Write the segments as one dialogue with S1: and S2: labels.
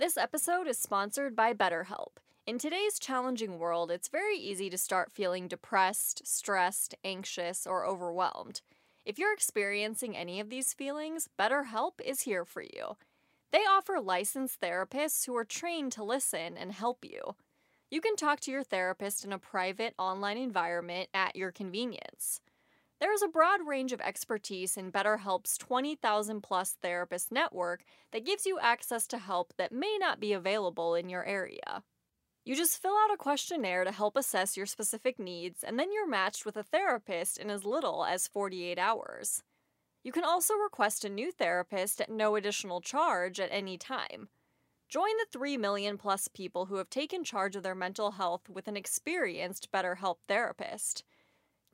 S1: This episode is sponsored by BetterHelp. In today's challenging world, it's very easy to start feeling depressed, stressed, anxious, or overwhelmed. If you're experiencing any of these feelings, BetterHelp is here for you. They offer licensed therapists who are trained to listen and help you. You can talk to your therapist in a private online environment at your convenience. There is a broad range of expertise in BetterHelp's 20,000 plus therapist network that gives you access to help that may not be available in your area. You just fill out a questionnaire to help assess your specific needs, and then you're matched with a therapist in as little as 48 hours. You can also request a new therapist at no additional charge at any time. Join the 3 million plus people who have taken charge of their mental health with an experienced BetterHelp therapist.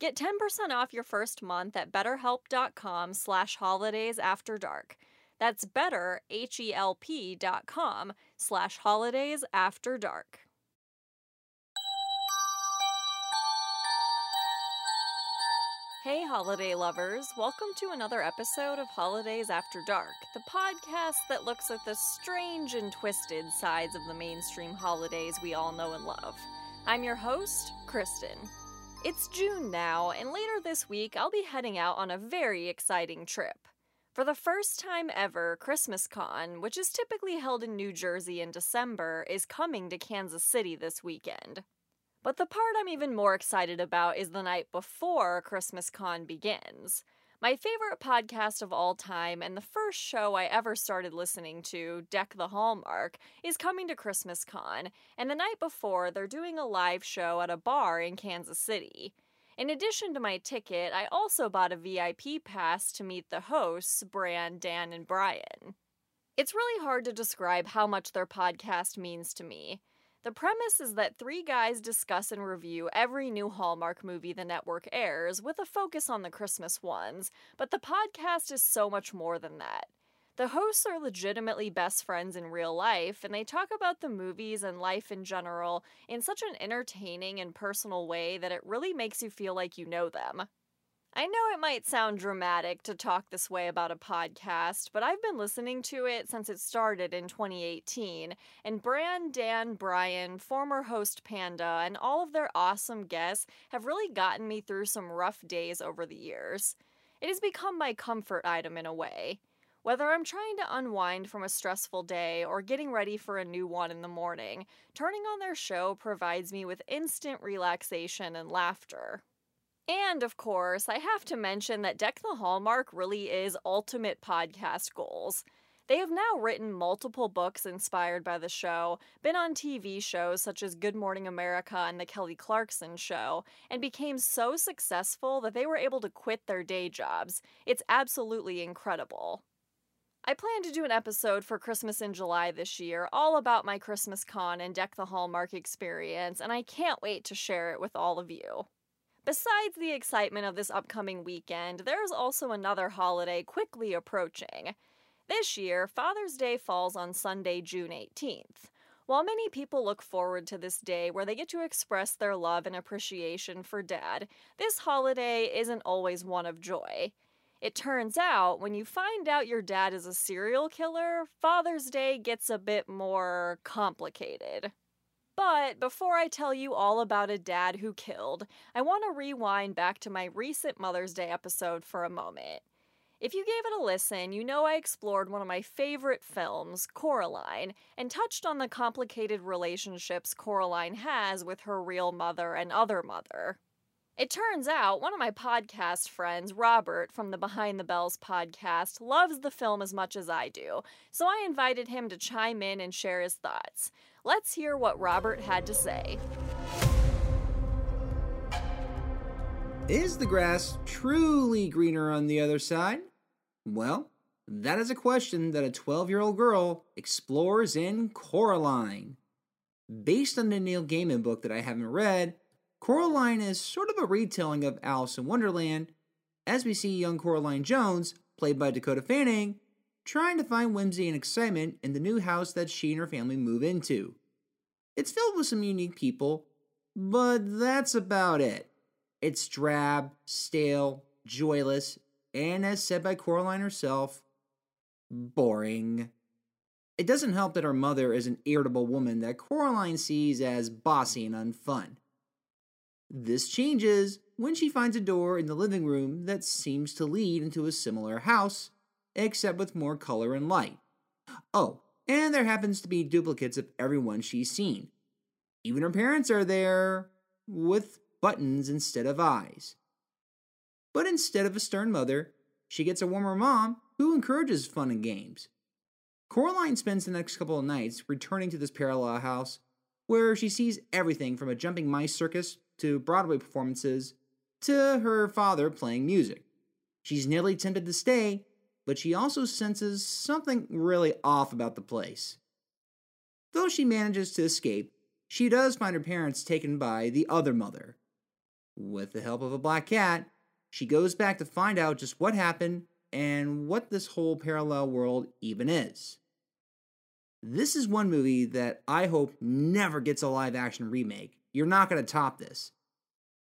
S1: Get 10% off your first month at betterhelp.com slash holidays after dark. That's better, H-E-L-P dot com slash holidays after dark. Hey, holiday lovers. Welcome to another episode of Holidays After Dark, the podcast that looks at the strange and twisted sides of the mainstream holidays we all know and love. I'm your host, Kristin. It's June now, and later this week I'll be heading out on a very exciting trip. For the first time ever, Christmas Con, which is typically held in New Jersey in December, is coming to Kansas City this weekend. But the part I'm even more excited about is the night before Christmas Con begins. My favorite podcast of all time and the first show I ever started listening to, Deck the Hallmark, is coming to Christmas Con, and the night before they're doing a live show at a bar in Kansas City. In addition to my ticket, I also bought a VIP pass to meet the hosts, Bran, Dan, and Brian. It's really hard to describe how much their podcast means to me. The premise is that three guys discuss and review every new Hallmark movie the network airs, with a focus on the Christmas ones, but the podcast is so much more than that. The hosts are legitimately best friends in real life, and they talk about the movies and life in general in such an entertaining and personal way that it really makes you feel like you know them. I know it might sound dramatic to talk this way about a podcast, but I've been listening to it since it started in 2018, and Bran, Dan, Brian, former host Panda, and all of their awesome guests have really gotten me through some rough days over the years. It has become my comfort item in a way. Whether I'm trying to unwind from a stressful day or getting ready for a new one in the morning, turning on their show provides me with instant relaxation and laughter. And of course, I have to mention that Deck the Hallmark really is ultimate podcast goals. They have now written multiple books inspired by the show, been on TV shows such as Good Morning America and The Kelly Clarkson Show, and became so successful that they were able to quit their day jobs. It's absolutely incredible. I plan to do an episode for Christmas in July this year, all about my Christmas con and Deck the Hallmark experience, and I can't wait to share it with all of you. Besides the excitement of this upcoming weekend, there's also another holiday quickly approaching. This year, Father's Day falls on Sunday, June 18th. While many people look forward to this day where they get to express their love and appreciation for dad, this holiday isn't always one of joy. It turns out, when you find out your dad is a serial killer, Father's Day gets a bit more complicated. But before I tell you all about a dad who killed, I want to rewind back to my recent Mother's Day episode for a moment. If you gave it a listen, you know I explored one of my favorite films, Coraline, and touched on the complicated relationships Coraline has with her real mother and other mother. It turns out one of my podcast friends, Robert from the Behind the Bells podcast, loves the film as much as I do, so I invited him to chime in and share his thoughts. Let's hear what Robert had to say.
S2: Is the grass truly greener on the other side? Well, that is a question that a 12 year old girl explores in Coraline. Based on the Neil Gaiman book that I haven't read, Coraline is sort of a retelling of Alice in Wonderland, as we see young Coraline Jones, played by Dakota Fanning, trying to find whimsy and excitement in the new house that she and her family move into. It's filled with some unique people, but that's about it. It's drab, stale, joyless, and as said by Coraline herself, boring. It doesn't help that her mother is an irritable woman that Coraline sees as bossy and unfun. This changes when she finds a door in the living room that seems to lead into a similar house, except with more color and light. Oh, and there happens to be duplicates of everyone she's seen. Even her parents are there with buttons instead of eyes. But instead of a stern mother, she gets a warmer mom who encourages fun and games. Coraline spends the next couple of nights returning to this parallel house where she sees everything from a jumping mice circus to Broadway performances to her father playing music. She's nearly tempted to stay, but she also senses something really off about the place. Though she manages to escape, she does find her parents taken by the other mother. With the help of a black cat, she goes back to find out just what happened and what this whole parallel world even is. This is one movie that I hope never gets a live action remake. You're not going to top this.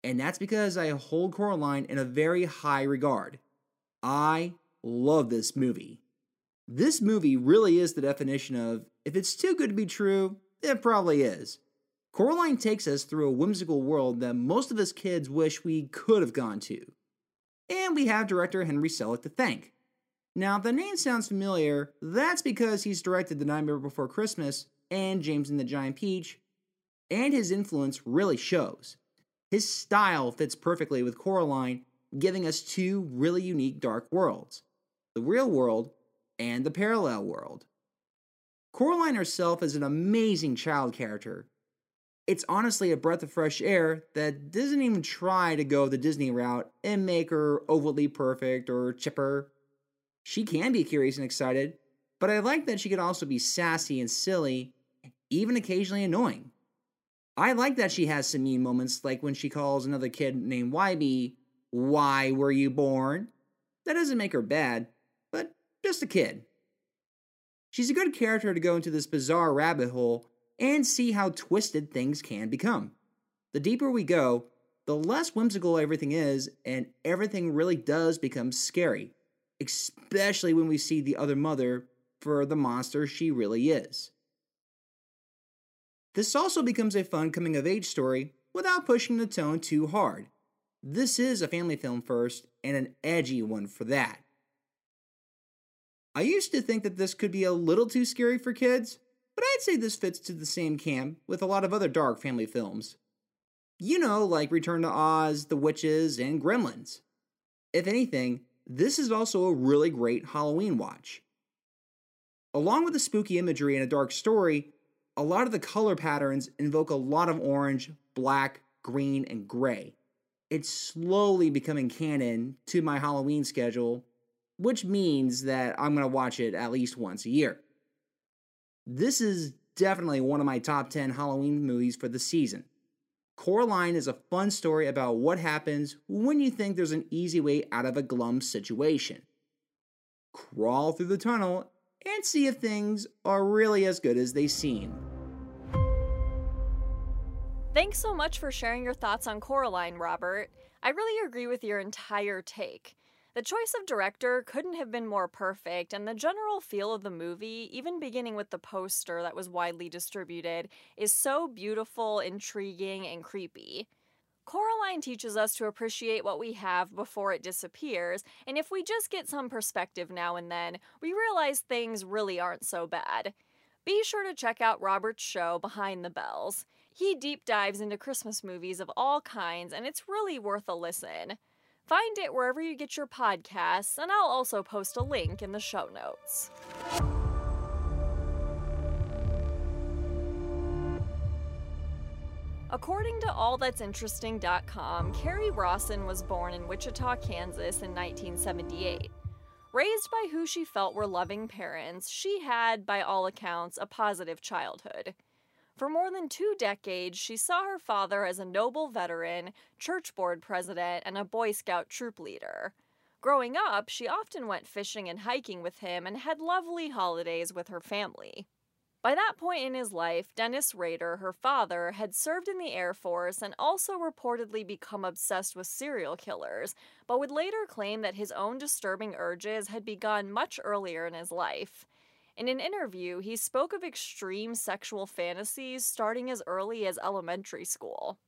S2: And that's because I hold Coraline in a very high regard. I love this movie. This movie really is the definition of if it's too good to be true, it probably is. Coraline takes us through a whimsical world that most of us kids wish we could have gone to. And we have director Henry Selick to thank. Now, if the name sounds familiar, that's because he's directed The Nightmare Before Christmas and James and the Giant Peach, and his influence really shows. His style fits perfectly with Coraline, giving us two really unique dark worlds the real world and the parallel world. Coraline herself is an amazing child character. It's honestly a breath of fresh air that doesn't even try to go the Disney route and make her overly perfect or chipper. She can be curious and excited, but I like that she can also be sassy and silly, even occasionally annoying. I like that she has some mean moments, like when she calls another kid named Wybie, Why were you born? That doesn't make her bad, just a kid. She's a good character to go into this bizarre rabbit hole and see how twisted things can become. The deeper we go, the less whimsical everything is, and everything really does become scary, especially when we see the other mother for the monster she really is. This also becomes a fun coming of age story without pushing the tone too hard. This is a family film first, and an edgy one for that. I used to think that this could be a little too scary for kids, but I'd say this fits to the same camp with a lot of other dark family films. You know, like Return to Oz, The Witches, and Gremlins. If anything, this is also a really great Halloween watch. Along with the spooky imagery and a dark story, a lot of the color patterns invoke a lot of orange, black, green, and gray. It's slowly becoming canon to my Halloween schedule, which means that I'm going to watch it at least once a year. This is definitely one of my top 10 Halloween movies for the season. Coraline is a fun story about what happens when you think there's an easy way out of a glum situation. Crawl through the tunnel and see if things are really as good as they seem.
S1: Thanks so much for sharing your thoughts on Coraline, Robert. I really agree with your entire take. The choice of director couldn't have been more perfect, and the general feel of the movie, even beginning with the poster that was widely distributed, is so beautiful, intriguing, and creepy. Coraline teaches us to appreciate what we have before it disappears, and if we just get some perspective now and then, we realize things really aren't so bad. Be sure to check out Robert's show, Behind the Bells. He deep dives into Christmas movies of all kinds, and it's really worth a listen. Find it wherever you get your podcasts, and I'll also post a link in the show notes. According to AllThat'sInteresting.com, Kerri Rawson was born in Wichita, Kansas in 1978. Raised by who she felt were loving parents, she had, by all accounts, a positive childhood. For more than two decades, she saw her father as a noble veteran, church board president, and a Boy Scout troop leader. Growing up, she often went fishing and hiking with him and had lovely holidays with her family. By that point in his life, Dennis Rader, her father, had served in the Air Force and also reportedly become obsessed with serial killers, but would later claim that his own disturbing urges had begun much earlier in his life. In an interview, he spoke of extreme sexual fantasies starting as early as elementary school.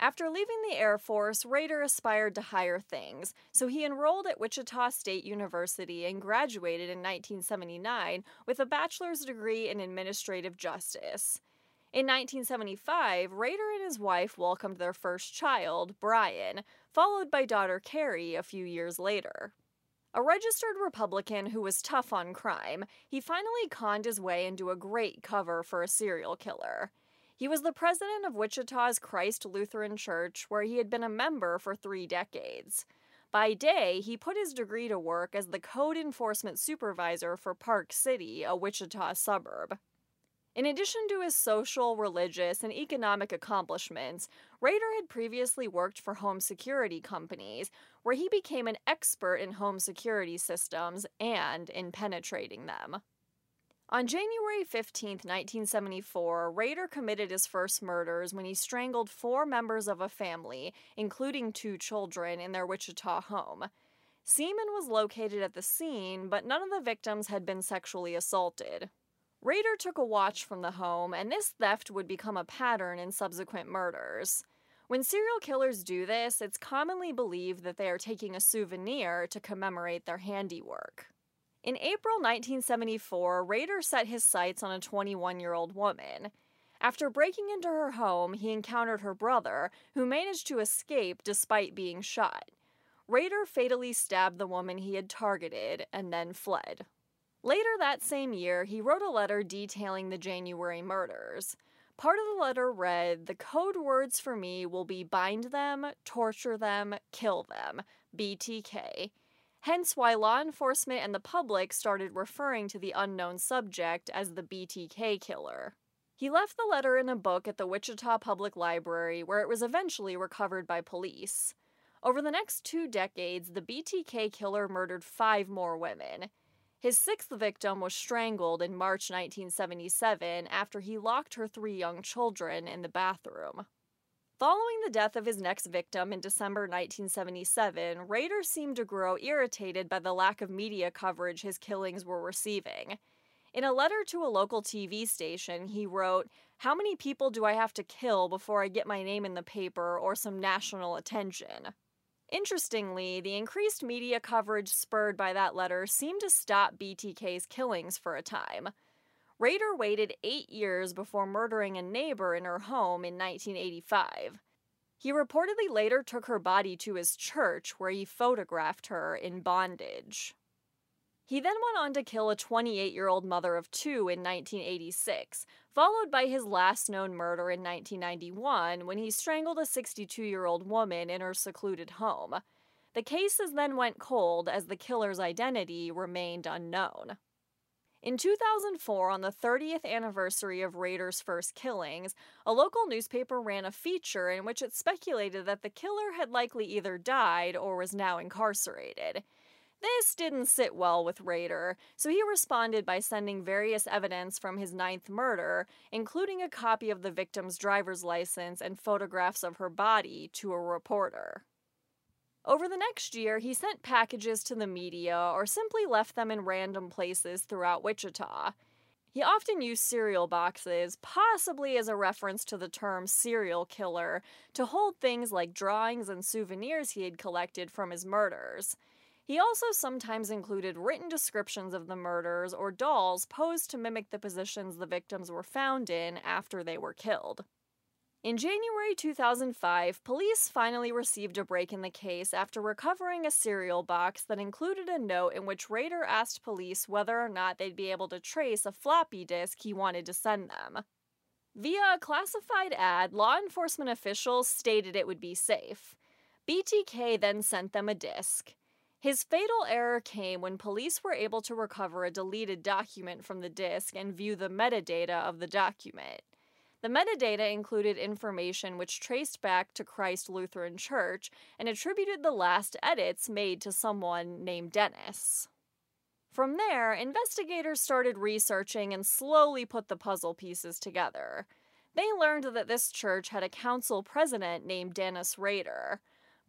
S1: After leaving the Air Force, Rader aspired to higher things, so he enrolled at Wichita State University and graduated in 1979 with a bachelor's degree in administrative justice. In 1975, Rader and his wife welcomed their first child, Brian, followed by daughter Kerri a few years later. A registered Republican who was tough on crime, he finally conned his way into a great cover for a serial killer. He was the president of Wichita's Christ Lutheran Church, where he had been a member for three decades. By day, he put his degree to work as the code enforcement supervisor for Park City, a Wichita suburb. In addition to his social, religious, and economic accomplishments, Rader had previously worked for home security companies, where he became an expert in home security systems and in penetrating them. On January 15, 1974, Rader committed his first murders when he strangled four members of a family, including two children, in their Wichita home. Semen was located at the scene, but none of the victims had been sexually assaulted. Rader took a watch from the home, and this theft would become a pattern in subsequent murders. When serial killers do this, it's commonly believed that they are taking a souvenir to commemorate their handiwork. In April 1974, Rader set his sights on a 21 year old woman. After breaking into her home, he encountered her brother, who managed to escape despite being shot. Rader fatally stabbed the woman he had targeted and then fled. Later that same year, he wrote a letter detailing the January murders. Part of the letter read The code words for me will be bind them, torture them, kill them. BTK hence why law enforcement and the public started referring to the unknown subject as the BTK killer. He left the letter in a book at the Wichita Public Library, where it was eventually recovered by police. Over the next two decades, the BTK killer murdered five more women. His sixth victim was strangled in March 1977 after he locked her three young children in the bathroom. Following the death of his next victim in December 1977, Rader seemed to grow irritated by the lack of media coverage his killings were receiving. In a letter to a local TV station, he wrote, How many people do I have to kill before I get my name in the paper or some national attention? Interestingly, the increased media coverage spurred by that letter seemed to stop BTK's killings for a time. Rader waited eight years before murdering a neighbor in her home in 1985. He reportedly later took her body to his church where he photographed her in bondage. He then went on to kill a 28 year old mother of two in 1986, followed by his last known murder in 1991 when he strangled a 62 year old woman in her secluded home. The cases then went cold as the killer's identity remained unknown. In 2004, on the 30th anniversary of Rader's first killings, a local newspaper ran a feature in which it speculated that the killer had likely either died or was now incarcerated. This didn't sit well with Rader, so he responded by sending various evidence from his ninth murder, including a copy of the victim's driver's license and photographs of her body, to a reporter. Over the next year, he sent packages to the media or simply left them in random places throughout Wichita. He often used cereal boxes, possibly as a reference to the term serial killer, to hold things like drawings and souvenirs he had collected from his murders. He also sometimes included written descriptions of the murders or dolls posed to mimic the positions the victims were found in after they were killed. In January 2005, police finally received a break in the case after recovering a cereal box that included a note in which Rader asked police whether or not they'd be able to trace a floppy disk he wanted to send them. Via a classified ad, law enforcement officials stated it would be safe. BTK then sent them a disk. His fatal error came when police were able to recover a deleted document from the disk and view the metadata of the document. The metadata included information which traced back to Christ Lutheran Church and attributed the last edits made to someone named Dennis. From there, investigators started researching and slowly put the puzzle pieces together. They learned that this church had a council president named Dennis Rader.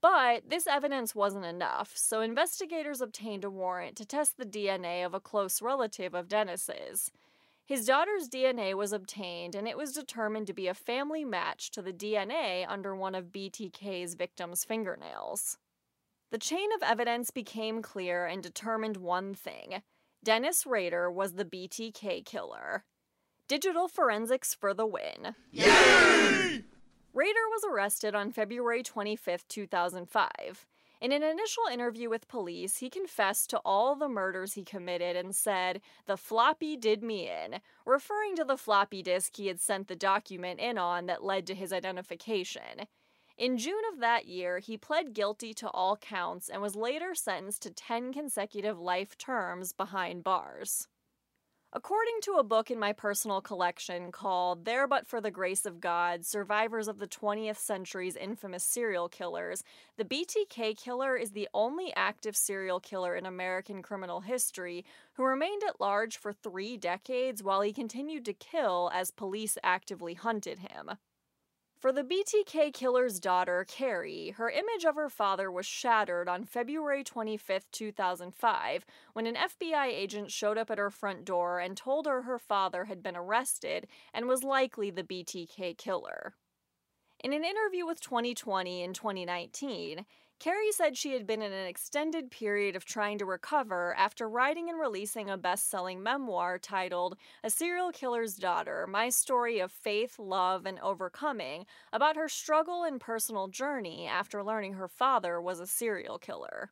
S1: But this evidence wasn't enough, so investigators obtained a warrant to test the DNA of a close relative of Dennis's. His daughter's DNA was obtained, and it was determined to be a family match to the DNA under one of BTK's victims' fingernails. The chain of evidence became clear and determined one thing Dennis Rader was the BTK killer. Digital forensics for the win. Yay! Rader was arrested on February 25, 2005. In an initial interview with police, he confessed to all the murders he committed and said, The floppy did me in, referring to the floppy disk he had sent the document in on that led to his identification. In June of that year, he pled guilty to all counts and was later sentenced to 10 consecutive life terms behind bars. According to a book in my personal collection called There But for the Grace of God Survivors of the 20th Century's Infamous Serial Killers, the BTK killer is the only active serial killer in American criminal history who remained at large for three decades while he continued to kill as police actively hunted him. For the BTK killer's daughter, Kerri, her image of her father was shattered on February 25, 2005, when an FBI agent showed up at her front door and told her her father had been arrested and was likely the BTK killer. In an interview with 20/20 and 2019, Kerri said she had been in an extended period of trying to recover after writing and releasing a best selling memoir titled A Serial Killer's Daughter My Story of Faith, Love, and Overcoming about her struggle and personal journey after learning her father was a serial killer.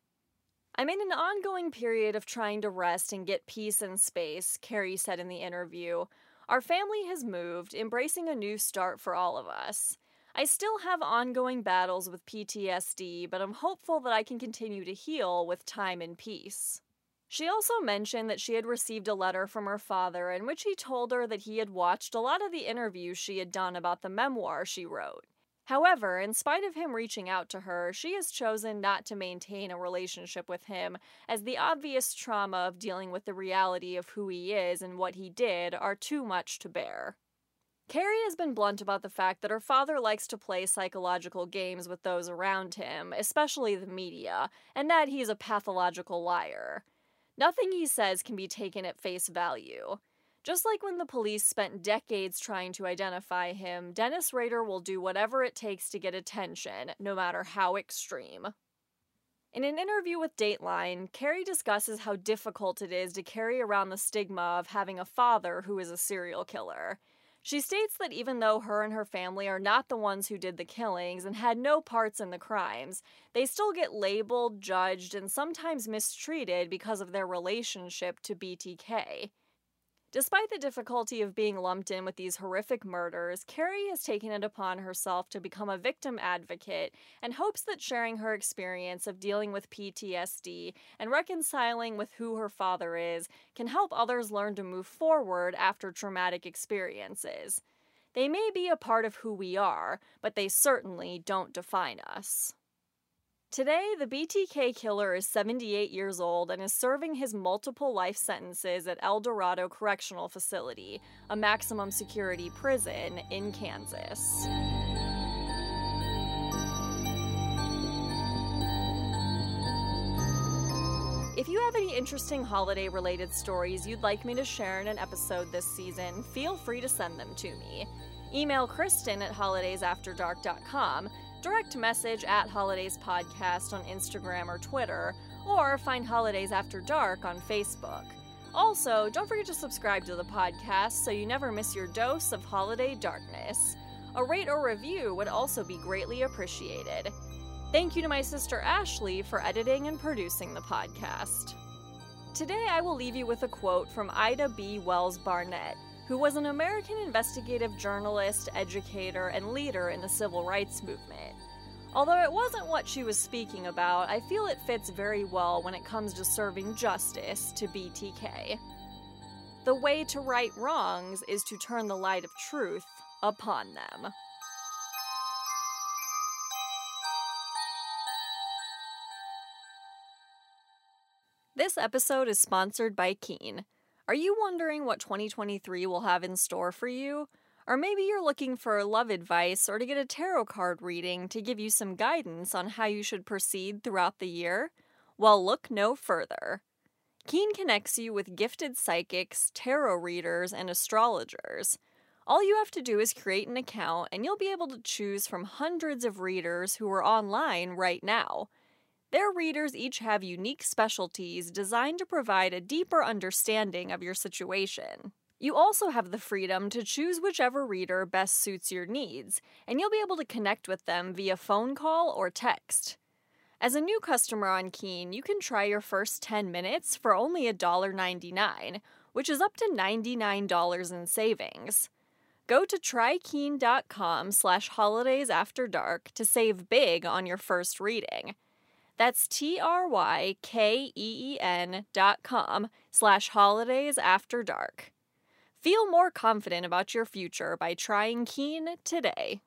S1: I'm in an ongoing period of trying to rest and get peace and space, Kerri said in the interview. Our family has moved, embracing a new start for all of us. I still have ongoing battles with PTSD, but I'm hopeful that I can continue to heal with time and peace. She also mentioned that she had received a letter from her father in which he told her that he had watched a lot of the interviews she had done about the memoir she wrote. However, in spite of him reaching out to her, she has chosen not to maintain a relationship with him, as the obvious trauma of dealing with the reality of who he is and what he did are too much to bear. Kerri has been blunt about the fact that her father likes to play psychological games with those around him, especially the media, and that he's a pathological liar. Nothing he says can be taken at face value. Just like when the police spent decades trying to identify him, Dennis Rader will do whatever it takes to get attention, no matter how extreme. In an interview with Dateline, Kerri discusses how difficult it is to carry around the stigma of having a father who is a serial killer. She states that even though her and her family are not the ones who did the killings and had no parts in the crimes, they still get labeled, judged, and sometimes mistreated because of their relationship to BTK. Despite the difficulty of being lumped in with these horrific murders, Kerri has taken it upon herself to become a victim advocate and hopes that sharing her experience of dealing with PTSD and reconciling with who her father is can help others learn to move forward after traumatic experiences. They may be a part of who we are, but they certainly don't define us. Today, the BTK killer is 78 years old and is serving his multiple life sentences at El Dorado Correctional Facility, a maximum security prison in Kansas. If you have any interesting holiday related stories you'd like me to share in an episode this season, feel free to send them to me. Email Kristin at holidaysafterdark.com direct message at Holidays Podcast on Instagram or Twitter, or find Holidays After Dark on Facebook. Also, don't forget to subscribe to the podcast so you never miss your dose of holiday darkness. A rate or review would also be greatly appreciated. Thank you to my sister Ashley for editing and producing the podcast. Today, I will leave you with a quote from Ida B. Wells Barnett, who was an American investigative journalist, educator, and leader in the civil rights movement. Although it wasn't what she was speaking about, I feel it fits very well when it comes to serving justice to BTK. The way to right wrongs is to turn the light of truth upon them. This episode is sponsored by Keen. Are you wondering what 2023 will have in store for you? Or maybe you're looking for love advice or to get a tarot card reading to give you some guidance on how you should proceed throughout the year? Well, look no further. Keen connects you with gifted psychics, tarot readers, and astrologers. All you have to do is create an account, and you'll be able to choose from hundreds of readers who are online right now. Their readers each have unique specialties designed to provide a deeper understanding of your situation. You also have the freedom to choose whichever reader best suits your needs, and you'll be able to connect with them via phone call or text. As a new customer on Keen, you can try your first 10 minutes for only $1.99, which is up to $99 in savings. Go to trykeen.com slash holidays after dark to save big on your first reading. That's T-R-Y-K-E-E-N dot com slash holidays after dark. Feel more confident about your future by trying Keen today.